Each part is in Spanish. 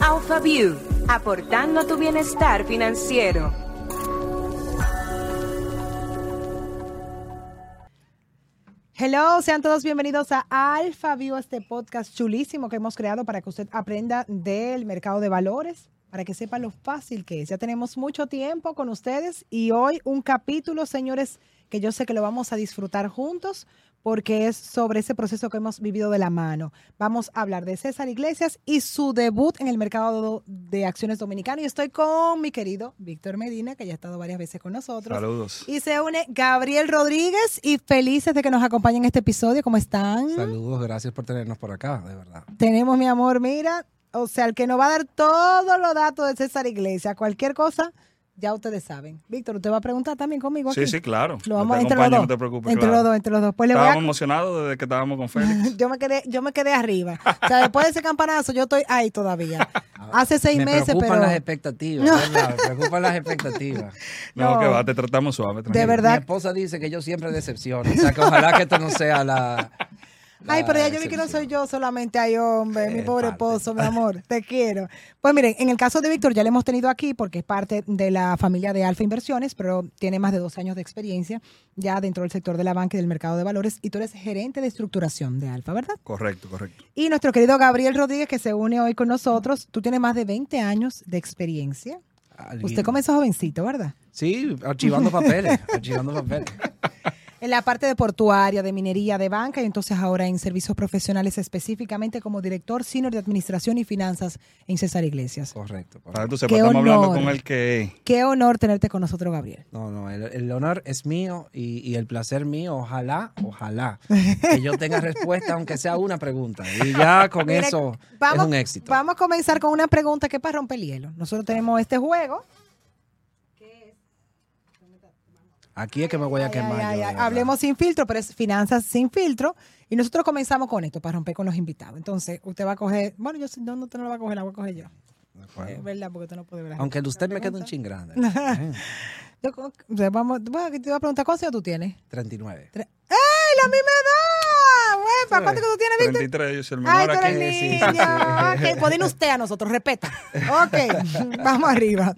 AlphaView, aportando a tu bienestar financiero. Hello, sean todos bienvenidos a Alpha View, este podcast chulísimo que hemos creado para que usted aprenda del mercado de valores, para que sepa lo fácil que es. Ya tenemos mucho tiempo con ustedes y hoy un capítulo, señores, que yo sé que lo vamos a disfrutar juntos porque es sobre ese proceso que hemos vivido de la mano. Vamos a hablar de César Iglesias y su debut en el mercado de acciones dominicano. Y estoy con mi querido Víctor Medina, que ya ha estado varias veces con nosotros. Saludos. Y se une Gabriel Rodríguez y felices de que nos acompañen en este episodio. ¿Cómo están? Saludos, gracias por tenernos por acá, de verdad. Tenemos, mi amor, mira, o sea, el que nos va a dar todos los datos de César Iglesias, cualquier cosa, ya ustedes saben. Víctor, ¿usted va a preguntar también conmigo aquí? Sí, sí, claro. Lo vamos entre los dos. No te preocupes. entre claro. los dos, entre los dos. Pues le voy a Estábamos emocionados desde que estábamos con Félix. yo me quedé, yo me quedé arriba. O sea, después de ese campanazo, yo estoy ahí todavía. Hace seis me meses, preocupan pero las expectativas, ¿verdad? Me preocupan las expectativas. No, No. que va, te tratamos suave. de tranquilo. Mi verdad. esposa dice que yo siempre decepciono, o sea que ojalá que esto no sea la... Ay, pero ya yo vi que no soy yo solamente, ay, hombre, mi En pobre esposo, mi amor, te quiero. Pues miren, en el caso de Víctor ya le hemos tenido aquí porque es parte de la familia de Alfa Inversiones, pero tiene más de dos años de experiencia ya dentro del sector de la banca y del mercado de valores y tú eres gerente de estructuración de Alfa, ¿verdad? Correcto, correcto. Y nuestro querido Gabriel Rodríguez que se une hoy con nosotros, tú tienes más de 20 años de experiencia. Alguien- Usted comenzó jovencito, ¿verdad? Sí, archivando papeles, archivando papeles. En la parte de portuaria, de minería, de banca y entonces ahora en servicios profesionales específicamente como director senior de administración y finanzas en César Iglesias. Correcto. Para correcto. que tú sepas, Qué estamos hablando honor. con el que Qué honor tenerte con nosotros, Gabriel. No, no, el, el honor es mío y, y el placer mío, ojalá, ojalá, que yo tenga respuesta aunque sea una pregunta. Y ya con Mira, eso vamos, es un éxito. Vamos a comenzar con una pregunta que es para romper el hielo. Nosotros tenemos este juego. Aquí es que me voy a Ay, quemar. ay, yo, ay, ay. Hablemos sin filtro, pero es finanzas sin filtro. Y nosotros comenzamos con esto para romper con los invitados. Entonces, usted va a coger. Bueno, yo no, no, usted no lo va a coger, la voy a coger yo. Es verdad, porque usted no puede ver. Aunque usted me queda un pregunta. chin grande. Yo vamos, bueno, te iba a preguntar, ¿cuántos años tú tienes? 39. Tre- ¡Ey, la misma edad! Huepa, ¿cuánto que tú tienes, Víctor? 33, yo soy el Ay, menor tú aquí. eres Sí, niño. sí, sí. Ok, pues dinos usted a nosotros, respeta. Ok, vamos arriba.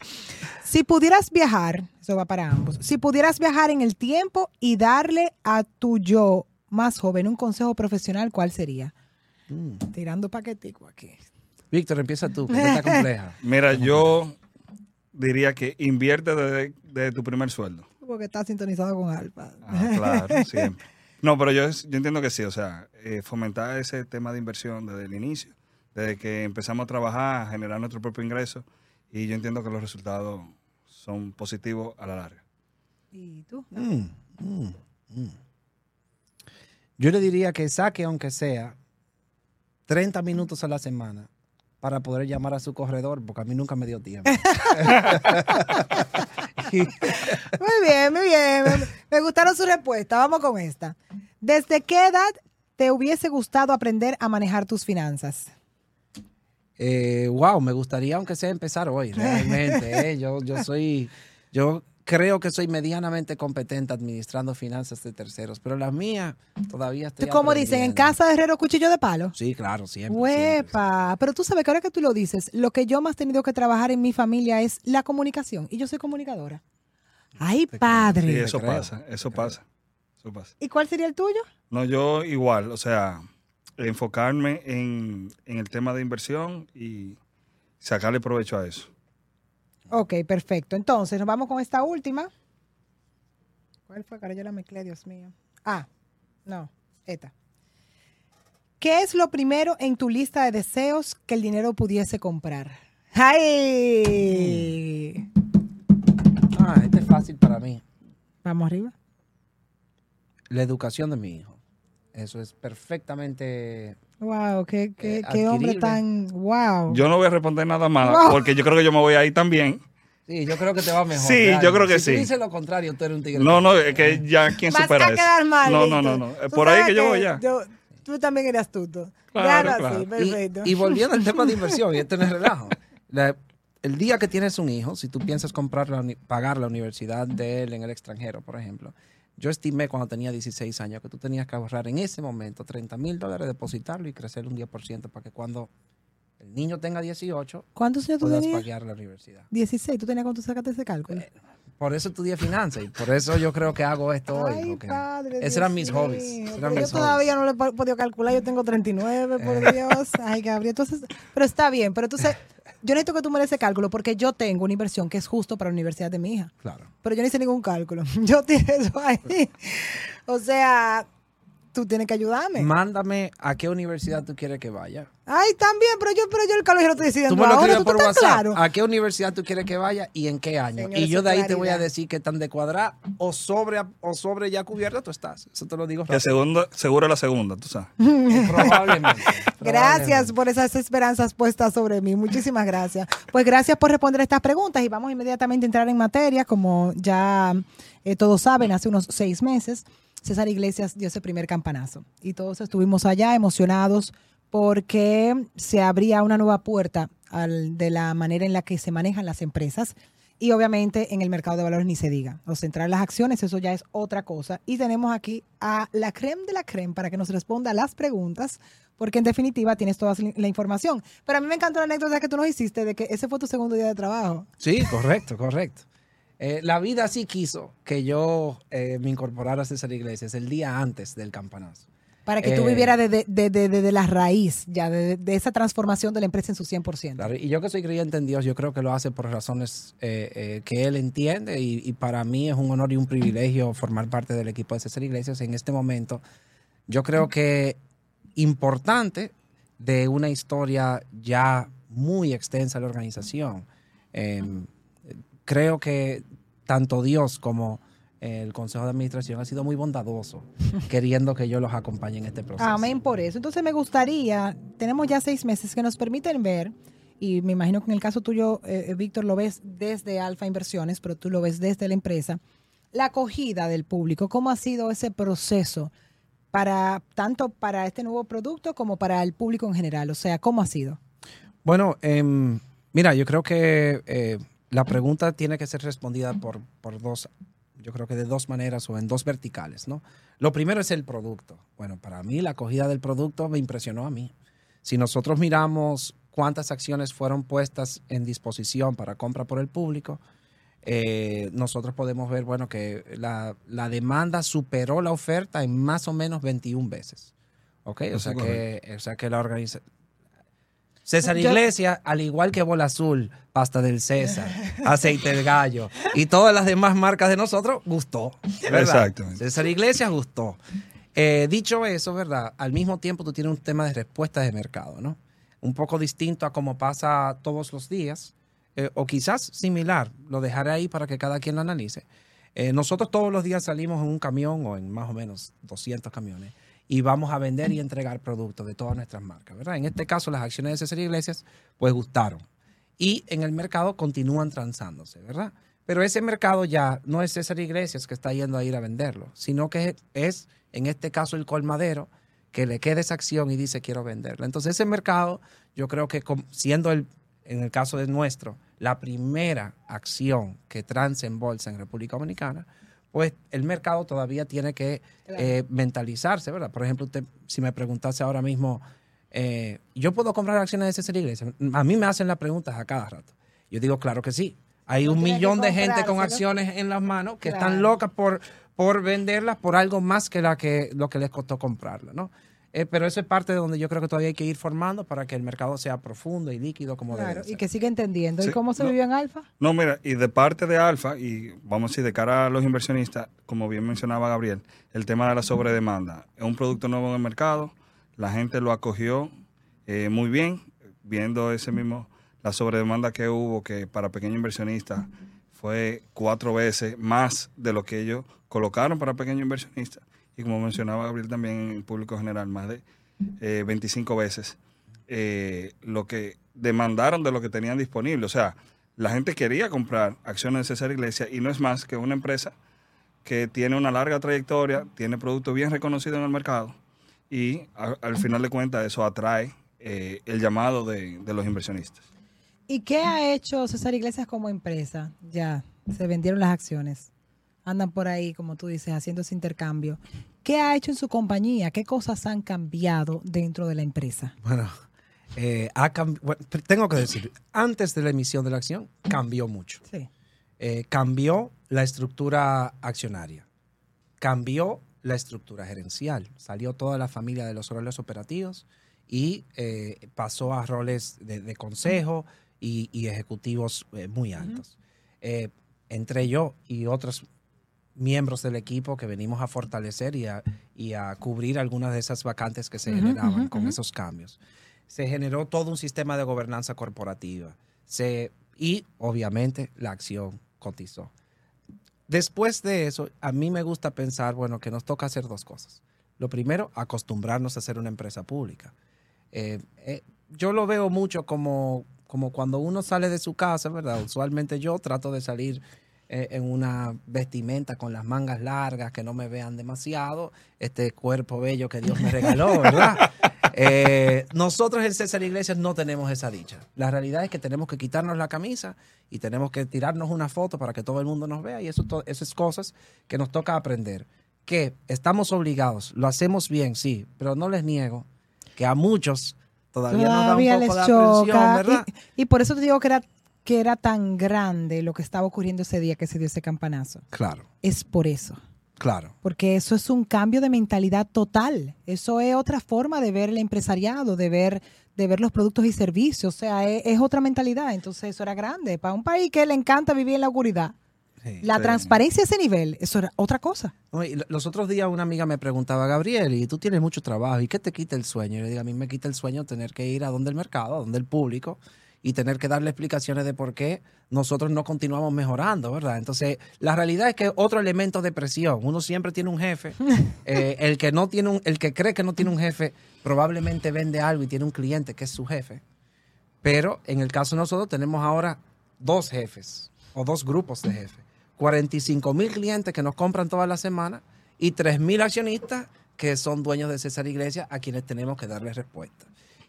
Si pudieras viajar, eso va para ambos, si pudieras viajar en el tiempo y darle a tu yo más joven un consejo profesional, ¿cuál sería? Mm. Tirando paquetico aquí. Víctor, empieza tú, porque está compleja. Mira, yo diría que invierte desde, desde tu primer sueldo. Porque está sintonizado con Alfa. Ah, claro, siempre. No, pero yo, yo entiendo que sí, o sea, eh, fomentar ese tema de inversión desde el inicio, desde que empezamos a trabajar, a generar nuestro propio ingreso, y yo entiendo que los resultados son positivos a la larga. ¿Y tú? Mm, mm, mm. Yo le diría que saque, aunque sea, 30 minutos a la semana para poder llamar a su corredor, porque a mí nunca me dio tiempo. Muy bien, muy bien. Me- Me gustaron sus respuestas. Vamos con esta. ¿Desde qué edad te hubiese gustado aprender a manejar tus finanzas? Eh, wow, me gustaría, aunque sea, empezar hoy, realmente. ¿eh? Yo, yo soy, yo creo que soy medianamente competente administrando finanzas de terceros, pero las mías todavía estoy Como dicen, en casa de herrero cuchillo de palo. Sí, claro, siempre. siempre. Huepa, pero tú sabes que ahora que tú lo dices, lo que yo más he tenido que trabajar en mi familia es la comunicación y yo soy comunicadora. Ay, Sí, padre. eso creo, pasa, eso pasa, eso pasa. ¿Y cuál sería el tuyo? No, yo igual, o sea, enfocarme en, en el tema de inversión y sacarle provecho a eso. Ok, perfecto. Entonces, nos vamos con esta última. ¿Cuál fue? Cara, yo la mezclé, Dios mío. Ah, no, esta. ¿Qué es lo primero en tu lista de deseos que el dinero pudiese comprar? ¡Ay! Ah, este es fácil para mí. Vamos arriba. La educación de mi hijo. Eso es perfectamente Wow, qué, qué, Eh, qué hombre adquirible. tan. Wow. Yo no voy a responder nada más, Wow. porque yo creo que yo me voy ahí también. Sí, yo creo que te va mejor. Sí, yo creo que si sí. dices lo contrario, tú eres un tigre. No, no, es que ya quién Vas supera a eso. quedar mal. no, no, no, no. Por ahí que yo voy ya. yo- tú también eres astuto. Claro, Claro, claro. sí, Y, perfecto. y volviendo al tema de inversión, y esto no es relajo. La- el día que tienes un hijo, si tú piensas comprar la uni- pagar la universidad de él en el extranjero, por ejemplo, yo estimé cuando tenía 16 años que tú tenías que ahorrar en ese momento 30 mil dólares, depositarlo y crecer un 10% para que cuando el niño tenga 18, ¿Cuántos años tú puedas tenías? pagar la universidad. 16. ¿Tú tenías cuánto sacaste ese cálculo? Por eso estudié finanzas y por eso yo creo que hago esto hoy. Ay, porque padre. esos eran mis hobbies. eran mis yo todavía hobbies. no lo he po- podido calcular. Yo tengo 39, por Eh. Dios. Ay, Gabriel. Entonces, pero está bien. Pero entonces, yo necesito que tú me des ese cálculo porque yo tengo una inversión que es justo para la universidad de mi hija. Claro. Pero yo no hice ningún cálculo. Yo tiré eso ahí. O sea, tú tienes que ayudarme. Mándame a qué universidad tú quieres que vaya. Ay, también, pero yo, pero yo el cálculo lo estoy decidiendo Tú me lo ahora. escribes ¿Tú por WhatsApp. claro? ¿A qué universidad tú quieres que vaya y en qué año? Señor, y yo de ahí te voy a decir qué tan de cuadra o sobre, o sobre ya cubierta tú estás. Eso te lo digo Que rápido. segundo, seguro la segunda, tú sabes. Probablemente. Gracias probablemente. por esas esperanzas puestas sobre mí. Muchísimas gracias. Pues gracias por responder estas preguntas y vamos inmediatamente a entrar en materia. Como ya eh, todos saben, hace unos seis meses César Iglesias dio ese primer campanazo y todos estuvimos allá emocionados porque se abría una nueva puerta de la manera en la que se manejan las empresas y obviamente en el mercado de valores ni se diga. O centrar las acciones, eso ya es otra cosa. Y tenemos aquí a la creme de la creme para que nos responda las preguntas, porque en definitiva tienes toda la información. Pero a mí me encantó la anécdota que tú nos hiciste de que ese fue tu segundo día de trabajo. Sí, correcto, correcto. Eh, la vida sí quiso que yo eh, me incorporara a César Iglesias el día antes del campanazo. Para que tú Eh. vivieras desde de, de- de- de la raíz, ya de, de esa transformación de la empresa en su 100%. Claro, y yo que soy creyente en Dios, yo creo que lo hace por razones eh, eh, que Él entiende y, y para mí es un honor y un privilegio formar parte del equipo de César Iglesias en este momento. Yo creo que importante de una historia ya muy extensa de la organización. Eh, creo que tanto Dios como el Consejo de Administración ha sido muy bondadoso queriendo que yo los acompañe en este proceso. Amén por eso. Entonces me gustaría, tenemos ya seis meses que nos permiten ver, y me imagino que en el caso tuyo, eh, Víctor, lo ves desde Alfa Inversiones, pero tú lo ves desde la empresa, la acogida del público, ¿cómo ha sido ese proceso para tanto para este nuevo producto como para el público en general? O sea, ¿cómo ha sido? Bueno, em, mira, yo creo que eh, la pregunta tiene que ser respondida por, por dos, yo creo que de dos maneras o en dos verticales, ¿no? Lo primero es el producto. Bueno, para mí la acogida del producto me impresionó a mí. Si nosotros miramos cuántas acciones fueron puestas en disposición para compra por el público, eh, nosotros podemos ver, bueno, que la, la demanda superó la oferta en más o menos 21 veces. ¿Ok? O sea, que, o sea que la organización... César Yo- Iglesias, al igual que Bola Azul, Pasta del César, Aceite del Gallo y todas las demás marcas de nosotros, gustó. ¿verdad? Exactamente. César Iglesias gustó. Eh, dicho eso, ¿verdad? Al mismo tiempo tú tienes un tema de respuesta de mercado, ¿no? Un poco distinto a como pasa todos los días, eh, o quizás similar, lo dejaré ahí para que cada quien lo analice. Eh, nosotros todos los días salimos en un camión o en más o menos 200 camiones y vamos a vender y entregar productos de todas nuestras marcas, ¿verdad? En este caso, las acciones de César Iglesias, pues gustaron. Y en el mercado continúan transándose, ¿verdad? Pero ese mercado ya no es César Iglesias que está yendo a ir a venderlo, sino que es, en este caso, el colmadero que le queda esa acción y dice quiero venderla. Entonces ese mercado, yo creo que siendo el, en el caso de nuestro, la primera acción que transa en bolsa en República Dominicana, pues el mercado todavía tiene que Claro. eh, mentalizarse, ¿verdad? Por ejemplo, usted, si me preguntase ahora mismo, eh, ¿yo puedo comprar acciones de César Iglesias? A mí me hacen las preguntas a cada rato. Yo digo, claro que sí. Hay No un millón de gente con acciones en las manos que Claro. están locas por, por venderlas por algo más que, la que lo que les costó comprarla, ¿no? Eh, pero eso es parte de donde yo creo que todavía hay que ir formando para que el mercado sea profundo y líquido como Claro, debe y que siga entendiendo. ¿Y cómo se no. vivió en Alfa? No, mira, y de parte de Alfa, y vamos a decir, de cara a los inversionistas, como bien mencionaba Gabriel, el tema de la sobredemanda. Es un producto nuevo en el mercado, la gente lo acogió eh, muy bien, viendo ese mismo, la sobredemanda que hubo, que para pequeños inversionistas fue cuatro veces más de lo que ellos colocaron para pequeños inversionistas. Y como mencionaba Gabriel también en el público general, más de eh, 25 veces eh, lo que demandaron de lo que tenían disponible. O sea, la gente quería comprar acciones de César Iglesias y no es más que una empresa que tiene una larga trayectoria, tiene productos bien reconocidos en el mercado y al final de cuentas eso atrae eh, el llamado de, de los inversionistas. ¿Y qué ha hecho César Iglesias como empresa? Ya, se vendieron las acciones. Andan por ahí, como tú dices, haciendo ese intercambio. ¿Qué ha hecho en su compañía? ¿Qué cosas han cambiado dentro de la empresa? Bueno, eh, ha bueno, tengo que decir, antes de la emisión de la acción, cambió mucho. Sí. Eh, cambió la estructura accionaria, cambió la estructura gerencial, salió toda la familia de los roles operativos y eh, pasó a roles de, de consejo y, y ejecutivos eh, muy altos. Eh, entre yo y otros miembros del equipo que venimos a fortalecer y a, y a cubrir algunas de esas vacantes que se generaban con esos cambios. Se generó todo un sistema de gobernanza corporativa se, y obviamente la acción cotizó. Después de eso, a mí me gusta pensar, bueno, que nos toca hacer dos cosas. Lo primero, acostumbrarnos a ser una empresa pública. Eh, eh, yo lo veo mucho como, como cuando uno sale de su casa, ¿verdad? Usualmente yo trato de salir eh, en una vestimenta con las mangas largas, que no me vean demasiado, este cuerpo bello que Dios me regaló, ¿verdad? Eh, nosotros en César Iglesias no tenemos esa dicha. La realidad es que tenemos que quitarnos la camisa y tenemos que tirarnos una foto para que todo el mundo nos vea y eso, esas cosas que nos toca aprender. Que estamos obligados, lo hacemos bien, sí, pero no les niego que a muchos todavía, Todavía nos da un les poco de aprensión, choca. ¿verdad? Y, y por eso te digo que era, que era tan grande lo que estaba ocurriendo ese día que se dio ese campanazo. Claro, Es por eso. claro. Porque eso es un cambio de mentalidad total. Eso es otra forma de ver el empresariado, de ver, de ver los productos y servicios. O sea, es, es otra mentalidad. Entonces eso era grande. Para un país que le encanta vivir en la oscuridad, Sí. la Sí. transparencia a ese nivel, eso era otra cosa. Lo- los otros días una amiga me preguntaba, Gabriel, y tú tienes mucho trabajo, ¿y qué te quita el sueño? Y yo digo, a mí me quita el sueño tener que ir a donde el mercado, a donde el público, y tener que darle explicaciones de por qué nosotros no continuamos mejorando, ¿verdad? Entonces, la realidad es que otro elemento de presión, uno siempre tiene un jefe, eh, el que no tiene un, el que cree que no tiene un jefe, probablemente vende algo y tiene un cliente que es su jefe. Pero en el caso de nosotros tenemos ahora dos jefes o dos grupos de jefes. 45 mil clientes que nos compran toda la semana y 3 mil accionistas que son dueños de César Iglesias a quienes tenemos que darles respuesta.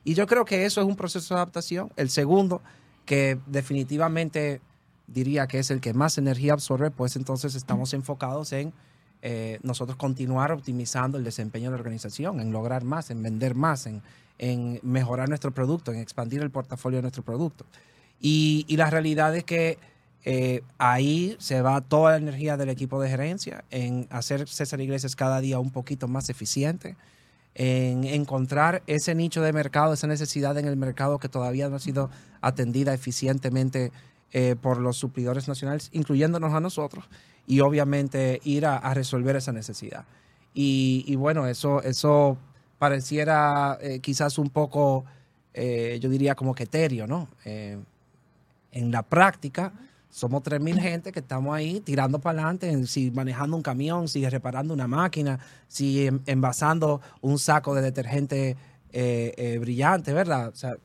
Y yo creo que eso es un proceso de adaptación. El segundo, que definitivamente diría que es el que más energía absorbe, pues entonces estamos enfocados en eh, nosotros continuar optimizando el desempeño de la organización, en lograr más, en vender más, en, en mejorar nuestro producto, en expandir el portafolio de nuestro producto. Y, la realidad es que eh, ahí se va toda la energía del equipo de gerencia en hacer César Iglesias cada día un poquito más eficiente, en encontrar ese nicho de mercado, esa necesidad en el mercado que todavía no ha sido atendida eficientemente eh, por los suplidores nacionales, incluyéndonos a nosotros, y obviamente ir a, resolver esa necesidad. Y, bueno, eso, eso pareciera eh, quizás un poco, eh, yo diría como que etéreo, ¿no? En la práctica, somos 3.000 gente que estamos ahí tirando para adelante, si manejando un camión, si reparando una máquina, si en- envasando un saco de detergente eh, eh, brillante, ¿verdad? O sea,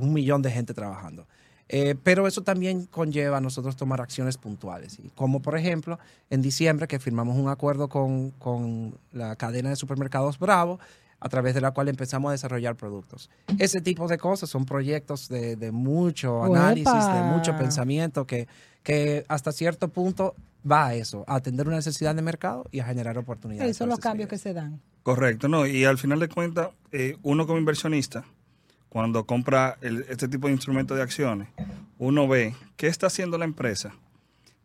un millón de gente trabajando. Eh, pero eso también conlleva a nosotros tomar acciones puntuales, como por ejemplo en diciembre que firmamos un acuerdo con, con la cadena de supermercados Bravo, a través de la cual empezamos a desarrollar productos. Ese tipo de cosas son proyectos de, de mucho análisis, de mucho pensamiento, que, que hasta cierto punto va a eso, a atender una necesidad de mercado y a generar oportunidades. Esos son los cambios que se dan. Correcto, no, y al final de cuentas, eh, uno como inversionista, cuando compra el- este tipo de instrumentos de acciones, uno ve qué está haciendo la empresa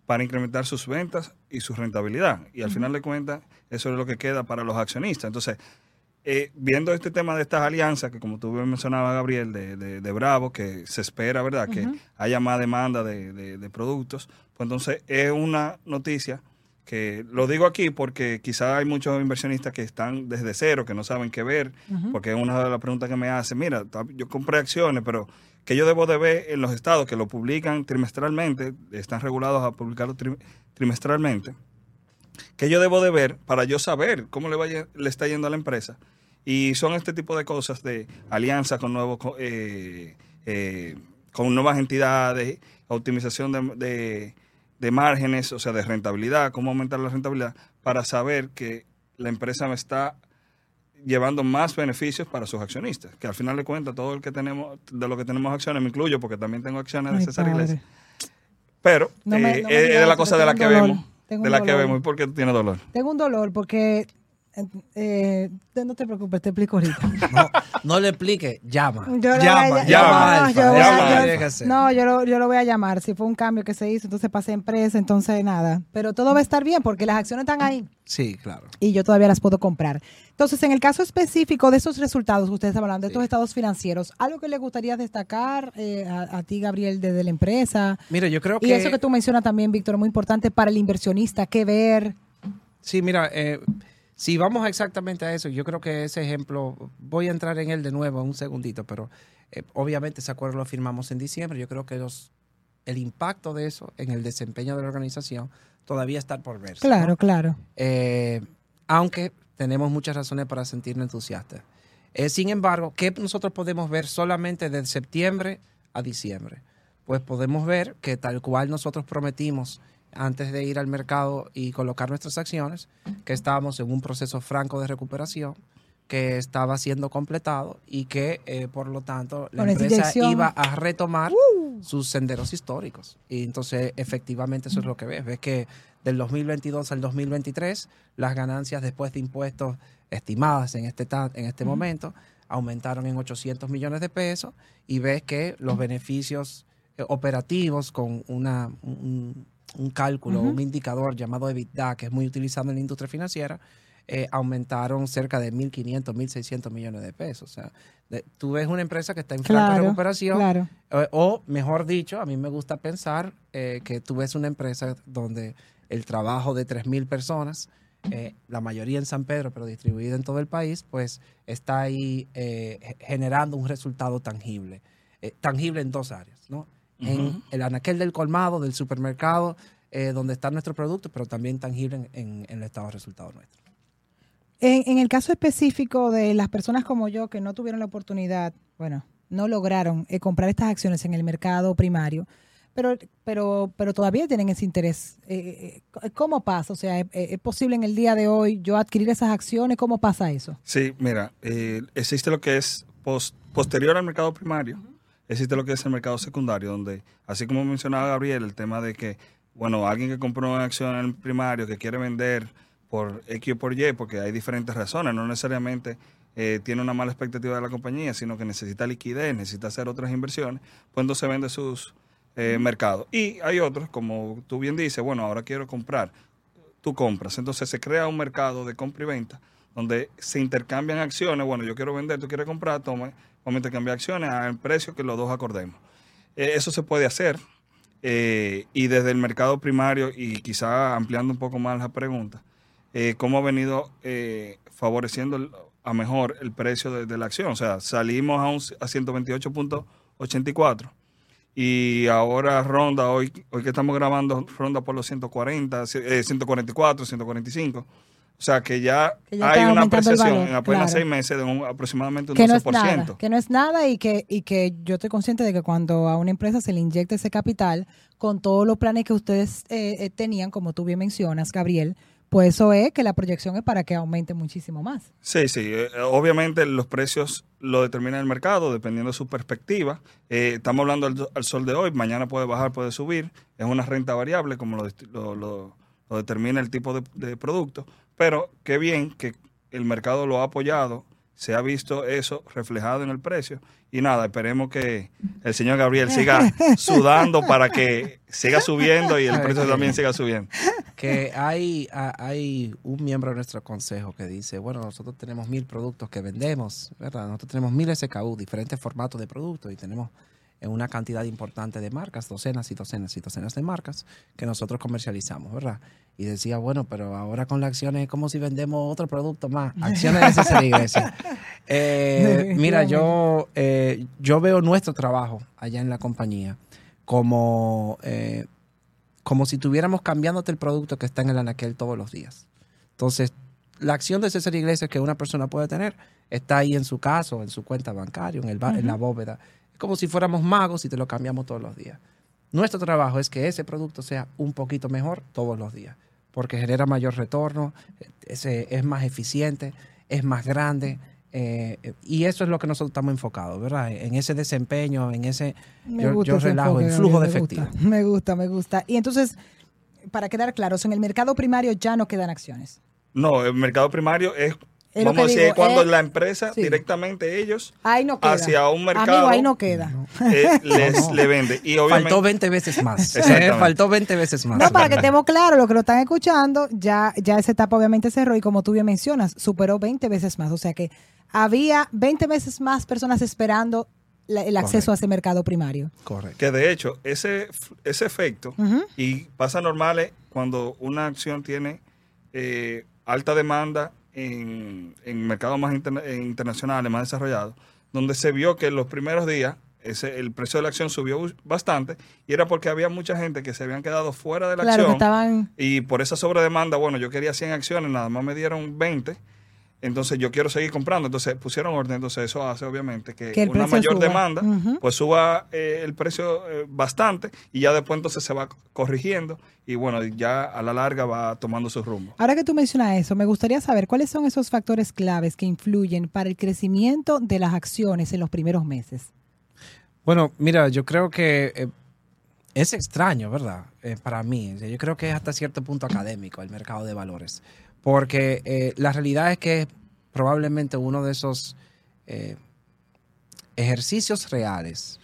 para incrementar sus ventas y su rentabilidad. Y al final de cuentas, eso es lo que queda para los accionistas. Entonces, eh, viendo este tema de estas alianzas, que como tú mencionabas, Gabriel, de, de- de Bravo, que se espera, ¿verdad?, que haya más demanda de, de- de productos, pues entonces es una noticia que lo digo aquí porque quizá hay muchos inversionistas que están desde cero, que no saben qué ver, porque es una de las preguntas que me hacen, mira, yo compré acciones, pero que yo debo de ver en los estados que lo publican trimestralmente, están regulados a publicarlo tri- trimestralmente, que yo debo de ver para yo saber cómo le, vaya, le está yendo a la empresa. Y son este tipo de cosas de alianza con nuevos eh, eh, con nuevas entidades, optimización de, de- de márgenes, o sea, de rentabilidad, cómo aumentar la rentabilidad, para saber que la empresa me está llevando más beneficios para sus accionistas. Que al final de cuentas, todo el que tenemos, de lo que tenemos acciones, me incluyo porque también tengo acciones de César padre. Iglesias. Pero No me- eh, me es digas la cosa de la que dolor. vemos. Tengo De la que dolor. vemos. ¿Y por qué tú tienes dolor? Tengo un dolor porque Eh, no te preocupes, te explico ahorita. No, no le explique, llama. Yo llama, llama, yo llama. yo-. No, yo lo, yo lo voy a llamar. Si fue un cambio que se hizo, entonces pasé a empresa, entonces nada. Pero todo va a estar bien porque las acciones están ahí Sí, claro. y yo todavía las puedo comprar. Entonces, en el caso específico de esos resultados que ustedes están hablando, de estos Sí. estados financieros, ¿algo que le gustaría destacar eh, a, a ti, Gabriel, desde la empresa? Mira, yo creo que... Y eso que tú mencionas también, Víctor, muy importante para el inversionista, qué ver. Sí, mira, eh, si vamos exactamente a eso, yo creo que ese ejemplo, voy a entrar en él de nuevo en un segundito, pero eh, obviamente ese acuerdo lo firmamos en diciembre. Yo creo que los, el impacto de eso en el desempeño de la organización todavía está por verse. ¿no? Claro, claro. Eh, aunque tenemos muchas razones para sentirnos entusiastas. Eh, sin embargo, ¿qué nosotros podemos ver solamente de septiembre a diciembre? Pues podemos ver que tal cual nosotros prometimos antes de ir al mercado y colocar nuestras acciones, que estábamos en un proceso franco de recuperación, que estaba siendo completado y que, eh, por lo tanto, la Con esa empresa iba a retomar sus senderos históricos. Y entonces, efectivamente, eso es lo que ves. Ves que del 2022 al 2023, las ganancias después de impuestos estimadas en este, en este momento aumentaron en 800 millones de pesos y ves que los beneficios eh, operativos con una, un, un cálculo, un indicador llamado EBITDA, que es muy utilizado en la industria financiera, eh, aumentaron cerca de 1.500, 1.600 millones de pesos. O sea, de- tú ves una empresa que está en franca Claro, recuperación claro. eh, O, mejor dicho, a mí me gusta pensar eh, que tú ves una empresa donde el trabajo de 3.000 personas, la mayoría en San Pedro, pero distribuida en todo el país, pues está ahí ge- generando un resultado tangible. Tangible en dos áreas, ¿no? En el anaquel del colmado, del supermercado, eh, donde están nuestros productos, pero también tangible en, en- en el estado de resultado nuestro. En, en el caso específico de las personas como yo que no tuvieron la oportunidad, bueno, no lograron eh, comprar estas acciones en el mercado primario, pero, pero, pero todavía tienen ese interés. Eh, eh, ¿Cómo pasa? O sea, ¿es, es posible en el día de hoy yo adquirir esas acciones? ¿Cómo pasa eso? Sí, mira, eh, existe lo que es pos- posterior al mercado primario, existe lo que es el mercado secundario, donde, así como mencionaba Gabriel, el tema de que, bueno, alguien que compró una acción en el primario que quiere vender por X o por Y, porque hay diferentes razones, no necesariamente eh, tiene una mala expectativa de la compañía, sino que necesita liquidez, necesita hacer otras inversiones, pues entonces vende sus eh, mercados. Y hay otros, como tú bien dices, bueno, ahora quiero comprar, tú compras. Entonces se crea un mercado de compra y venta donde se intercambian acciones. Bueno, yo quiero vender, tú quieres comprar, toma, vamos a intercambiar acciones al precio que los dos acordemos. Eh, eso se puede hacer. eh, y desde el mercado primario, y quizá ampliando un poco más la pregunta, eh, ¿cómo ha venido favoreciendo a mejor el precio de, de la acción? O sea, salimos a, un, a 128.84 y ahora ronda, hoy, hoy que estamos grabando, ronda por los 140, eh, 144, 145. O sea que ya, Que ya hay una apreciación en apenas claro. seis meses de un, aproximadamente un Que no 12%. es nada, que no es nada y que, y que yo estoy consciente de que cuando a una empresa se le inyecta ese capital, con todos los planes que ustedes eh, eh, tenían, como tú bien mencionas, Gabriel, pues eso es que la proyección es para que aumente muchísimo más. Sí, sí. eh, obviamente los precios lo determina el mercado dependiendo de su perspectiva. Eh, estamos hablando al, al sol de hoy, mañana puede bajar, puede subir. Es una renta variable como lo, lo- lo- lo determina el tipo de, de producto. Pero qué bien que el mercado lo ha apoyado, se ha visto eso reflejado en el precio. Y nada, esperemos que el señor Gabriel siga sudando para que siga subiendo y el precio también siga subiendo. que hay, a- hay un miembro de nuestro consejo que dice, bueno, nosotros tenemos mil productos que vendemos, ¿verdad? Nosotros tenemos mil SKU, diferentes formatos de productos y tenemos una cantidad importante de marcas, docenas y docenas y docenas de marcas que nosotros comercializamos, ¿verdad? Y decía, bueno, pero ahora con las acciones es como si vendemos otro producto más, acciones de esa iglesia. Eh, mira, yo, eh, yo veo nuestro trabajo allá en la compañía como... eh, como si tuviéramos cambiándote el producto que está en el anaquel todos los días. Entonces, la acción de César Iglesias que una persona puede tener está ahí en su caso, en su cuenta bancaria, en, el ba- en la bóveda. Es como si fuéramos magos y te lo cambiamos todos los días. Nuestro trabajo es que ese producto sea un poquito mejor todos los días, porque genera mayor retorno, es más eficiente, es más grande. eh, y eso es lo que nosotros estamos enfocados, ¿verdad? En ese desempeño, en ese... Me yo gusta yo ese relajo, enfoque, el flujo de efectivo. gusta, Me gusta, me gusta. Y entonces, para quedar claros, en el mercado primario ya no quedan acciones. No, el mercado primario es, Es vamos a decir, digo, cuando eh, la empresa sí. directamente ellos Ahí no queda. hacia un mercado Amigo, ahí no queda. eh, les No, no. le vende. Y obviamente, Faltó 20 veces más. Exactamente. Faltó 20 veces más. No, para que estemos claros, los que lo están escuchando, ya, ya esa etapa obviamente cerró y como tú bien mencionas, superó 20 veces más. O sea que había 20 veces más personas esperando la- el acceso Correcto. a ese mercado primario. Correcto. que de hecho, ese, ese efecto, y pasa normales cuando una acción tiene eh, alta demanda en, en mercados más interna- eh, internacionales, más desarrollados, donde se vio que en los primeros días ese, el precio de la acción subió bastante y era porque había mucha gente que se habían quedado fuera de la Claro, que acción estaban... y por esa sobredemanda, bueno, yo quería 100 acciones, nada más me dieron 20. Entonces yo quiero seguir comprando. Entonces pusieron orden. Entonces eso hace obviamente que, una mayor suba. demanda, pues suba eh, el precio eh, bastante y ya después entonces se va corrigiendo y bueno, ya a la larga va tomando su rumbo. Ahora que tú mencionas eso, me gustaría saber cuáles son esos factores claves que influyen para el crecimiento de las acciones en los primeros meses. Bueno, mira, yo creo que eh, es extraño, ¿verdad? Eh, para mí. Yo creo que es hasta cierto punto académico el mercado de valores. Porque eh, la realidad es que probablemente uno de esos eh, ejercicios reales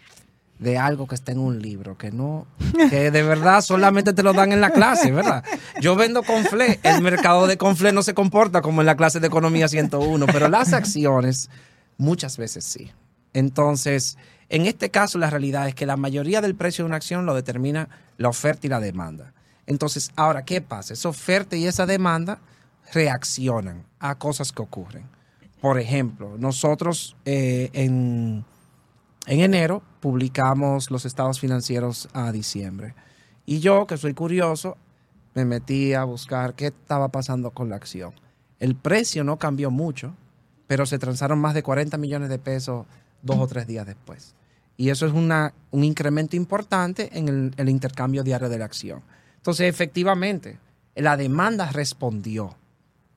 de algo que está en un libro, que no, que de verdad solamente te lo dan en la clase, ¿verdad? Yo vendo conflé, el mercado de conflé no se comporta como en la clase de economía 101, pero las acciones muchas veces sí. Entonces, en este caso la realidad es que la mayoría del precio de una acción lo determina la oferta y la demanda. Entonces, ahora, ¿qué pasa? Esa oferta y esa demanda reaccionan a cosas que ocurren. Por ejemplo, nosotros eh, en, en enero publicamos los estados financieros a diciembre. Y yo, que soy curioso, me metí a buscar qué estaba pasando con la acción. El precio no cambió mucho, pero se transaron más de 40 millones de pesos dos o tres días después. Y eso es una, un incremento importante en el, el intercambio diario de la acción. Entonces, efectivamente, la demanda respondió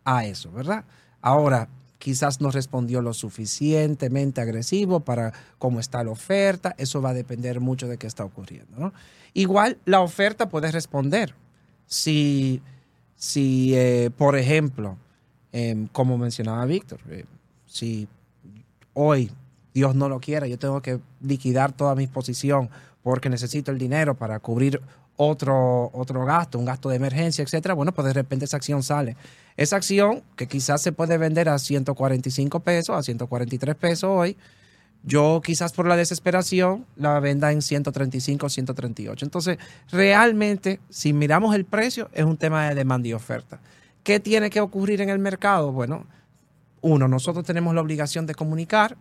a eso, ¿verdad? Ahora, quizás no respondió lo suficientemente agresivo para cómo está la oferta, eso va a depender mucho de qué está ocurriendo, ¿no? Igual la oferta puede responder. Si, si eh, por ejemplo, em, como mencionaba Víctor, eh, si hoy Dios no lo quiera, yo tengo que liquidar toda mi posición porque necesito el dinero para cubrir otro, otro gasto, un gasto de emergencia, etcétera, bueno, pues de repente esa acción sale. Esa acción, que quizás se puede vender a 145 pesos, a 143 pesos hoy, yo quizás por la desesperación la venda en 135, 138. Entonces, realmente, si miramos el precio, es un tema de demanda y oferta. ¿Qué tiene que ocurrir en el mercado? Bueno, uno, nosotros tenemos la obligación de comunicar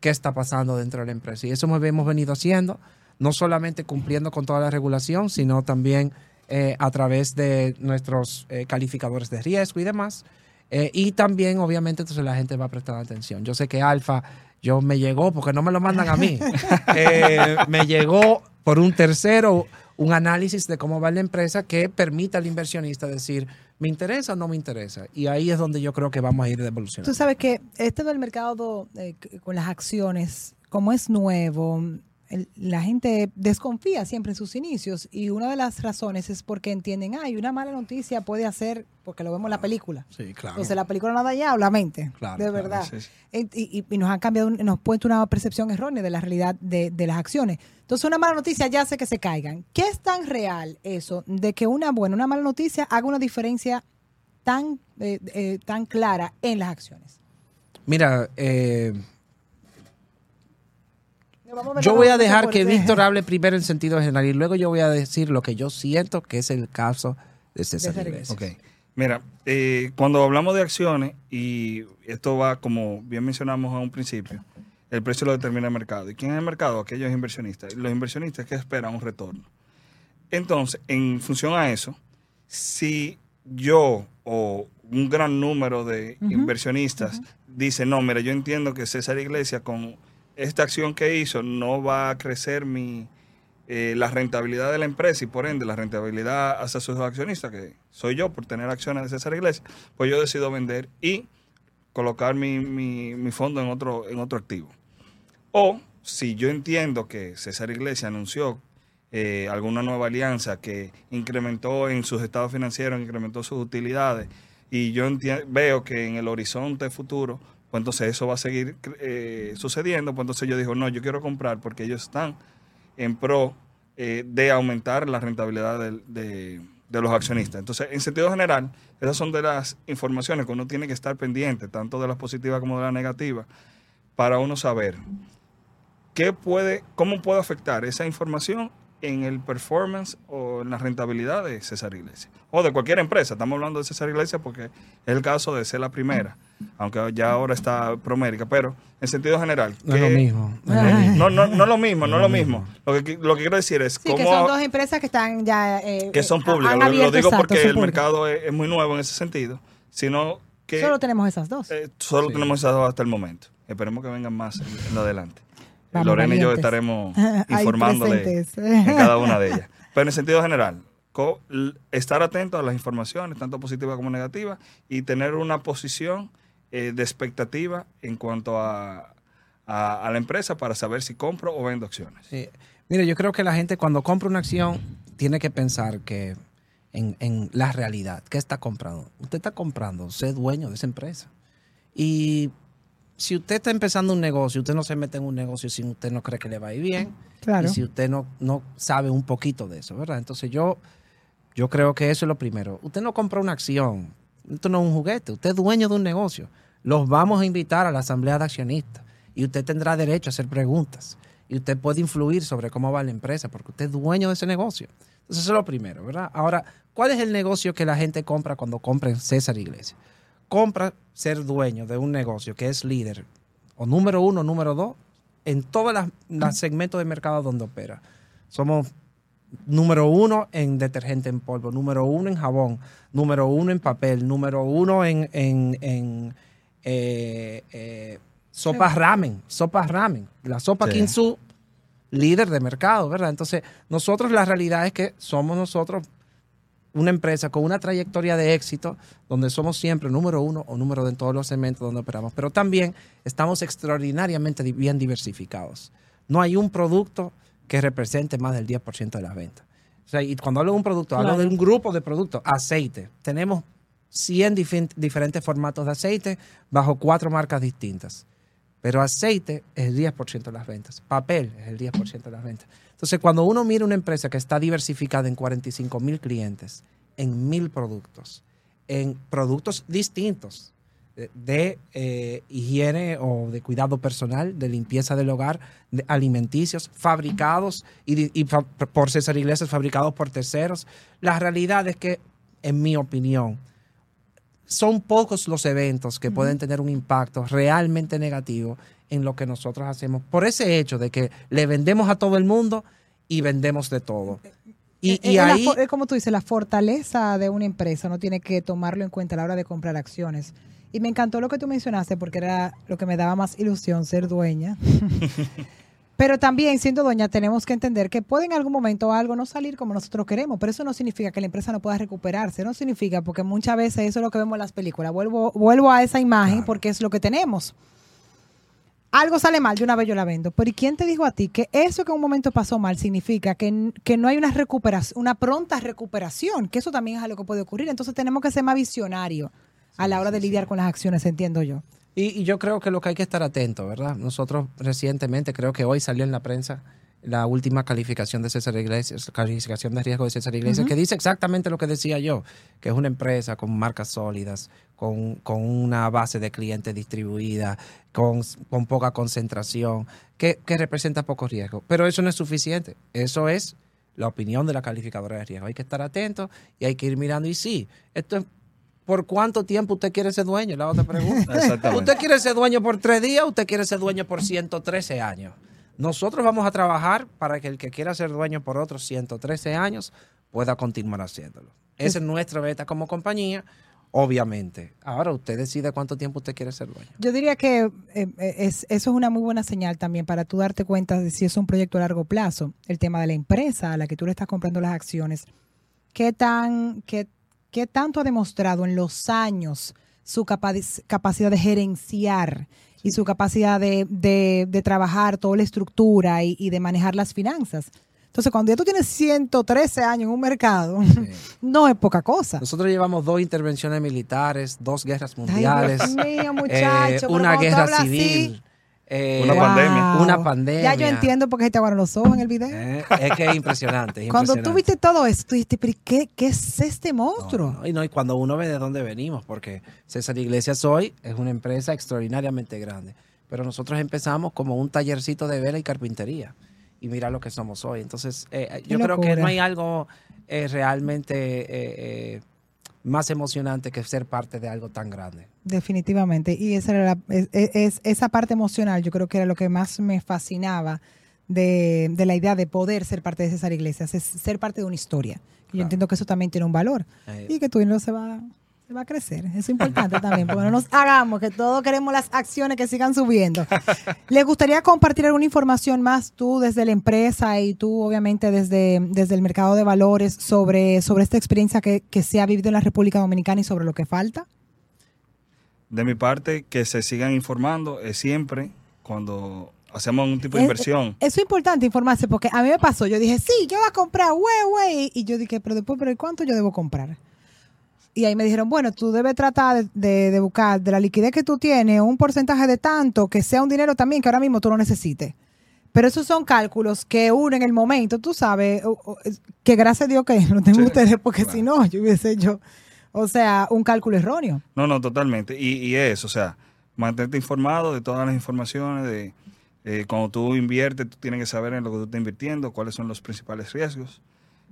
qué está pasando dentro de la empresa. Y eso hemos venido haciendo, no solamente cumpliendo con toda la regulación, sino también eh, a través de nuestros eh, calificadores de riesgo y demás. Eh, y también, obviamente, entonces la gente va a prestar atención. Yo sé que Alfa, yo me llegó, porque no me lo mandan a mí, Eh, me llegó por un tercero un análisis de cómo va la empresa que permita al inversionista decir, ¿me interesa o no me interesa? Y ahí es donde yo creo que vamos a ir evolucionando. Tú sabes que este del mercado eh, con las acciones, como es nuevo, el- la gente desconfía siempre en sus inicios y una de las razones es porque entienden, ay, una mala noticia puede hacer, porque lo vemos en la película. Sí, claro. Entonces la película no ha dañado la mente, Claro, de claro, verdad. sí, sí. En- Y, y- y nos han cambiado, nos ha puesto una percepción errónea de la realidad de, de las acciones. Entonces una mala noticia ya hace que se caigan. ¿Qué es tan real eso de que una buena, una mala noticia haga una diferencia tan, eh, eh, tan clara en las acciones? Mira, eh, yo voy a dejar que Víctor hable primero en sentido general y luego yo voy a decir lo que yo siento que es el caso de César Iglesias. Ok. Mira, eh, cuando hablamos de acciones, y esto va como bien mencionamos a un principio, el precio lo determina el mercado. ¿Y quién es el mercado? Aquellos inversionistas. Los inversionistas que esperan un retorno. Entonces, en función a eso, si yo o un gran número de inversionistas dicen, no, mira, yo entiendo que César Iglesias con esta acción que hizo no va a crecer mi, eh, la rentabilidad de la empresa y por ende la rentabilidad hacia sus accionistas, que soy yo por tener acciones de César Iglesias, pues yo decido vender y colocar mi, mi- mi fondo en otro, en otro activo. O si yo entiendo que César Iglesias anunció eh, alguna nueva alianza que incrementó en sus estados financieros, incrementó sus utilidades y yo veo que en el horizonte futuro, pues entonces eso va a seguir eh, sucediendo, pues entonces yo digo, no, yo quiero comprar porque ellos están en pro eh, de aumentar la rentabilidad de, de los accionistas. Entonces, en sentido general, esas son de las informaciones que uno tiene que estar pendiente, tanto de las positivas como de las negativas, para uno saber qué puede, cómo puede afectar esa información en el performance o en la rentabilidad de César Iglesias. O de cualquier empresa. Estamos hablando de César Iglesias porque es el caso de ser la primera, aunque ya ahora está Promérica, pero en sentido general. No es lo ¿qué- mismo. no es lo mismo. no, no, no es lo mismo, no es lo mismo. Lo que, lo que quiero decir es Sí, que son dos empresas que están ya... eh, que son eh, públicas. Lo, digo exacto, porque el mercado es, es muy nuevo en ese sentido, sino que Solo tenemos esas dos. eh, solo Sí. tenemos esas dos hasta el momento. Esperemos que vengan más en, adelante. Vamos, Lorena y yo estaremos informándole en cada una de ellas. Pero en sentido general, estar atento a las informaciones, tanto positivas como negativas, y tener una posición eh, de expectativa en cuanto a, a- a la empresa para saber si compro o vendo acciones. Sí. Mire, yo creo que la gente cuando compra una acción tiene que pensar que en, en la realidad, ¿qué está comprando? Usted está comprando, ser dueño de esa empresa. Y si usted está empezando un negocio, usted no se mete en un negocio si usted no cree que le va a ir bien. Claro. Y si usted no, no sabe un poquito de eso, ¿verdad? Entonces yo, yo creo que eso es lo primero. Usted no compra una acción, esto no es un juguete, usted es dueño de un negocio. Los vamos a invitar a la asamblea de accionistas y usted tendrá derecho a hacer preguntas y usted puede influir sobre cómo va la empresa porque usted es dueño de ese negocio. Entonces eso es lo primero, ¿verdad? Ahora, ¿cuál es el negocio que la gente compra cuando compra en César Iglesias? Compra ser dueño de un negocio que es líder o número uno, número dos en todos las- los segmentos de mercado donde opera. Somos número uno en detergente en polvo, número uno en jabón, número uno en papel, número uno en, en, en, eh, eh, sopas ramen, sopas ramen. La sopa Sí. Kinsu, líder de mercado, ¿verdad? Entonces, nosotros la realidad es que somos nosotros una empresa con una trayectoria de éxito donde somos siempre número uno o número dos en todos los segmentos donde operamos, pero también estamos extraordinariamente di- bien diversificados. No hay un producto que represente más del 10% de las ventas. O sea, y cuando hablo de un producto, hablo de un grupo de productos. Aceite. Tenemos 100 difin- diferentes formatos de aceite bajo cuatro marcas distintas. Pero aceite es el 10% de las ventas. Papel es el 10% de las ventas. Entonces, cuando uno mira una empresa que está diversificada en 45 mil clientes, en mil productos, en productos distintos de, de, eh, higiene o de cuidado personal, de limpieza del hogar, de alimenticios, fabricados y, di- y fa- por César Iglesias, fabricados por terceros, la realidad es que, en mi opinión, son pocos los eventos que pueden tener un impacto realmente negativo en lo que nosotros hacemos por ese hecho de que le vendemos a todo el mundo y vendemos de todo. Y, Eh, y eh, la ahí, es como tú dices, la fortaleza de una empresa no tiene que tomarlo en cuenta a la hora de comprar acciones. Y me encantó lo que tú mencionaste porque era lo que me daba más ilusión ser dueña. pero también siendo dueña tenemos que entender que puede en algún momento algo no salir como nosotros queremos, pero eso no significa que la empresa no pueda recuperarse, no significa porque muchas veces eso es lo que vemos en las películas. Vuelvo, vuelvo a esa imagen Claro. porque es lo que tenemos. Algo sale mal, de una vez yo la vendo. Pero ¿y quién te dijo a ti que eso que en un momento pasó mal significa que, que no hay una recuperación, una pronta recuperación? Que eso también es algo que puede ocurrir. Entonces tenemos que ser más visionarios a la hora de lidiar con las acciones, entiendo yo. y, y yo creo que lo que hay que estar atento, ¿verdad? Nosotros recientemente, creo que hoy salió en la prensa la última calificación de César Iglesias, calificación de riesgo de César Iglesias, que dice exactamente lo que decía yo, que es una empresa con marcas sólidas, con, con una base de clientes distribuida, con, con poca concentración, que, que representa poco riesgo. Pero eso no es suficiente. Eso es la opinión de la calificadora de riesgo. Hay que estar atento y hay que ir mirando. Y sí, esto es ¿Por cuánto tiempo usted quiere ser dueño? La otra pregunta. Exactamente. ¿Usted quiere ser dueño por tres días o usted quiere ser dueño por 113 años? Nosotros vamos a trabajar para que el que quiera ser dueño por otros 113 años pueda continuar haciéndolo. Esa es nuestra meta como compañía, obviamente. Ahora usted decide cuánto tiempo usted quiere ser dueño. Yo diría que eh, eh, es, eso es una muy buena señal también para tú darte cuenta de si es un proyecto a largo plazo. El tema de la empresa a la que tú le estás comprando las acciones. ¿Qué, tan, qué, qué tanto ha demostrado en los años su capaci- capacidad de gerenciar y su capacidad de, de- de trabajar toda la estructura y, y de manejar las finanzas? Entonces, cuando ya tú tienes 113 años en un mercado, no es poca cosa. Nosotros llevamos dos intervenciones militares, dos guerras mundiales, Ay, Dios mío, eh, muchacho, pero una guerra civil, así- eh, Una pandemia. Una pandemia. Ya yo entiendo por qué se te aguaron los ojos en el video. Eh, es que es impresionante. es Cuando tú impresionante. viste todo eso, tú dijiste, pero ¿qué, qué es este monstruo? No, no, y, no, y cuando uno ve de dónde venimos, porque César Iglesias hoy es una empresa extraordinariamente grande, pero nosotros empezamos como un tallercito de vela y carpintería. Y mira lo que somos hoy. Entonces, eh, yo creo que no hay algo eh, realmente eh, eh, más emocionante que ser parte de algo tan grande. Definitivamente. Y esa era la- es, es- esa parte emocional, yo creo que era lo que más me fascinaba de, de la idea de poder ser parte de César Iglesias, es ser parte de una historia. Y yo entiendo que eso también tiene un valor. Eh, Y que tu dinero se va, va a crecer. Eso es importante también, porque no nos hagamos que todos queremos las acciones que sigan subiendo. ¿Les gustaría compartir alguna información más tú desde la empresa y tú obviamente desde, desde el mercado de valores sobre, sobre esta experiencia que, que se ha vivido en la República Dominicana y sobre lo que falta? De mi parte, que se sigan informando es siempre cuando hacemos un tipo de Es- inversión. Eso es importante informarse porque a mí me pasó. Yo dije, sí, yo voy a comprar, güey, güey. Y yo dije, pero después, pero ¿y ¿cuánto yo debo comprar? Y ahí me dijeron, bueno, tú debes tratar de, de- de buscar de la liquidez que tú tienes un porcentaje de tanto, que sea un dinero también que ahora mismo tú no necesites. Pero esos son cálculos que uno en el momento, tú sabes, es- que gracias a Dios que lo tengo Sí, ustedes, porque claro. si no, yo hubiese hecho, o sea, un cálculo erróneo. No, no, totalmente. Y, y eso, o sea, mantente informado de todas las informaciones, de eh, cuando tú inviertes, tú tienes que saber en lo que tú estás invirtiendo, cuáles son los principales riesgos,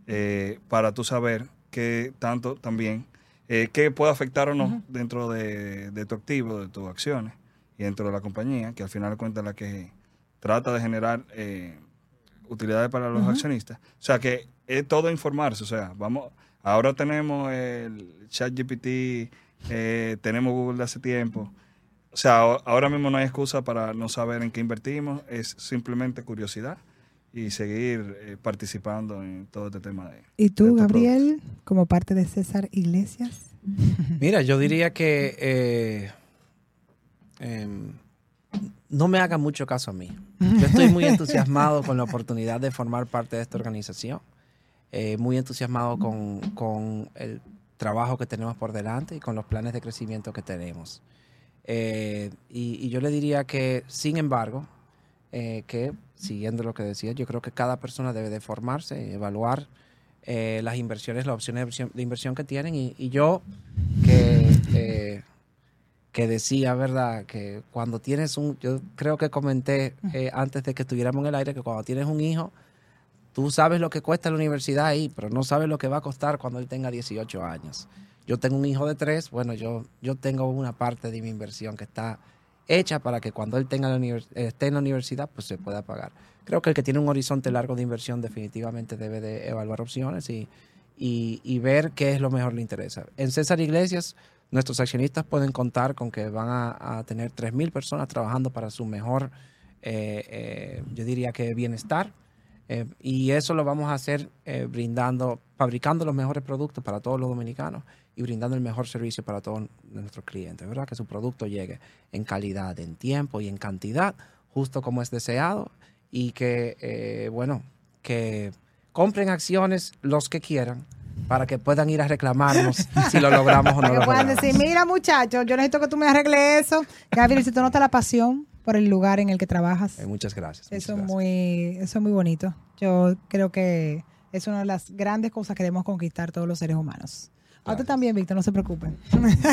eh, para tú saber qué tanto también, eh, qué puede afectar o no dentro de, de tu activo, de tus acciones y dentro de la compañía, que al final de cuentas la que trata de generar eh, utilidades para los accionistas. O sea, que es todo informarse, o sea, vamos, ahora tenemos el ChatGPT, eh, tenemos Google de hace tiempo. O sea, ahora mismo no hay excusa para no saber en qué invertimos, es simplemente curiosidad y seguir eh, participando en todo este tema de... ¿Y tú, Gabriel, como parte de César Iglesias? Mira, yo diría que eh, em, no me haga mucho caso a mí. Yo estoy muy entusiasmado con la oportunidad de formar parte de esta organización. Eh, muy entusiasmado con, con el trabajo que tenemos por delante y con los planes de crecimiento que tenemos. Eh, y, y yo le diría que, sin embargo, eh, que siguiendo lo que decía, yo creo que cada persona debe de formarse, evaluar eh, las inversiones, las opciones de inversión, que tienen. Y, y yo que, eh, que decía, ¿verdad? Que cuando tienes un, yo creo que comenté eh, antes de que estuviéramos en el aire, que cuando tienes un hijo, tú sabes lo que cuesta la universidad ahí, pero no sabes lo que va a costar cuando él tenga 18 años. Yo tengo un hijo de tres, bueno, yo, yo tengo una parte de mi inversión que está hecha para que cuando él tenga la esté en la universidad, pues se pueda pagar. Creo que el que tiene un horizonte largo de inversión definitivamente debe de evaluar opciones y, y, y ver qué es lo mejor le interesa. En César Iglesias, nuestros accionistas pueden contar con que van a, a tener 3.000 personas trabajando para su mejor, eh, eh, yo diría que bienestar. Eh, y eso lo vamos a hacer eh, brindando, fabricando los mejores productos para todos los dominicanos y brindando el mejor servicio para todos nuestros clientes, ¿verdad? Que su producto llegue en calidad, en tiempo y en cantidad, justo como es deseado y que, eh, bueno, que compren acciones los que quieran para que puedan ir a reclamarnos si lo logramos o no que puedan decir, mira muchachos, yo necesito que tú me arregles eso. Gabriel, si tú notas la pasión por el lugar en el que trabajas, Eh, muchas gracias. muchas eso es gracias. muy, eso es muy bonito. Yo creo que es una de las grandes cosas que debemos conquistar todos los seres humanos. A usted también, Víctor, no se preocupen.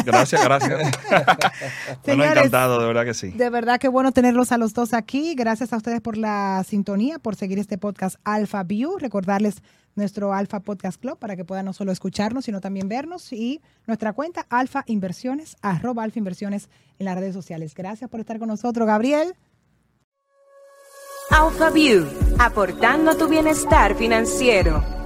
Gracias, gracias. bueno, encantado, de verdad que sí. De verdad que bueno tenerlos a los dos aquí. Gracias a ustedes por la sintonía, por seguir este podcast Alpha View. Recordarles nuestro Alpha Podcast Club para que puedan no solo escucharnos, sino también vernos y nuestra cuenta Alfa Inversiones, arroba Alfa Inversiones en las redes sociales. Gracias por estar con nosotros, Gabriel. Alpha View, aportando tu bienestar financiero.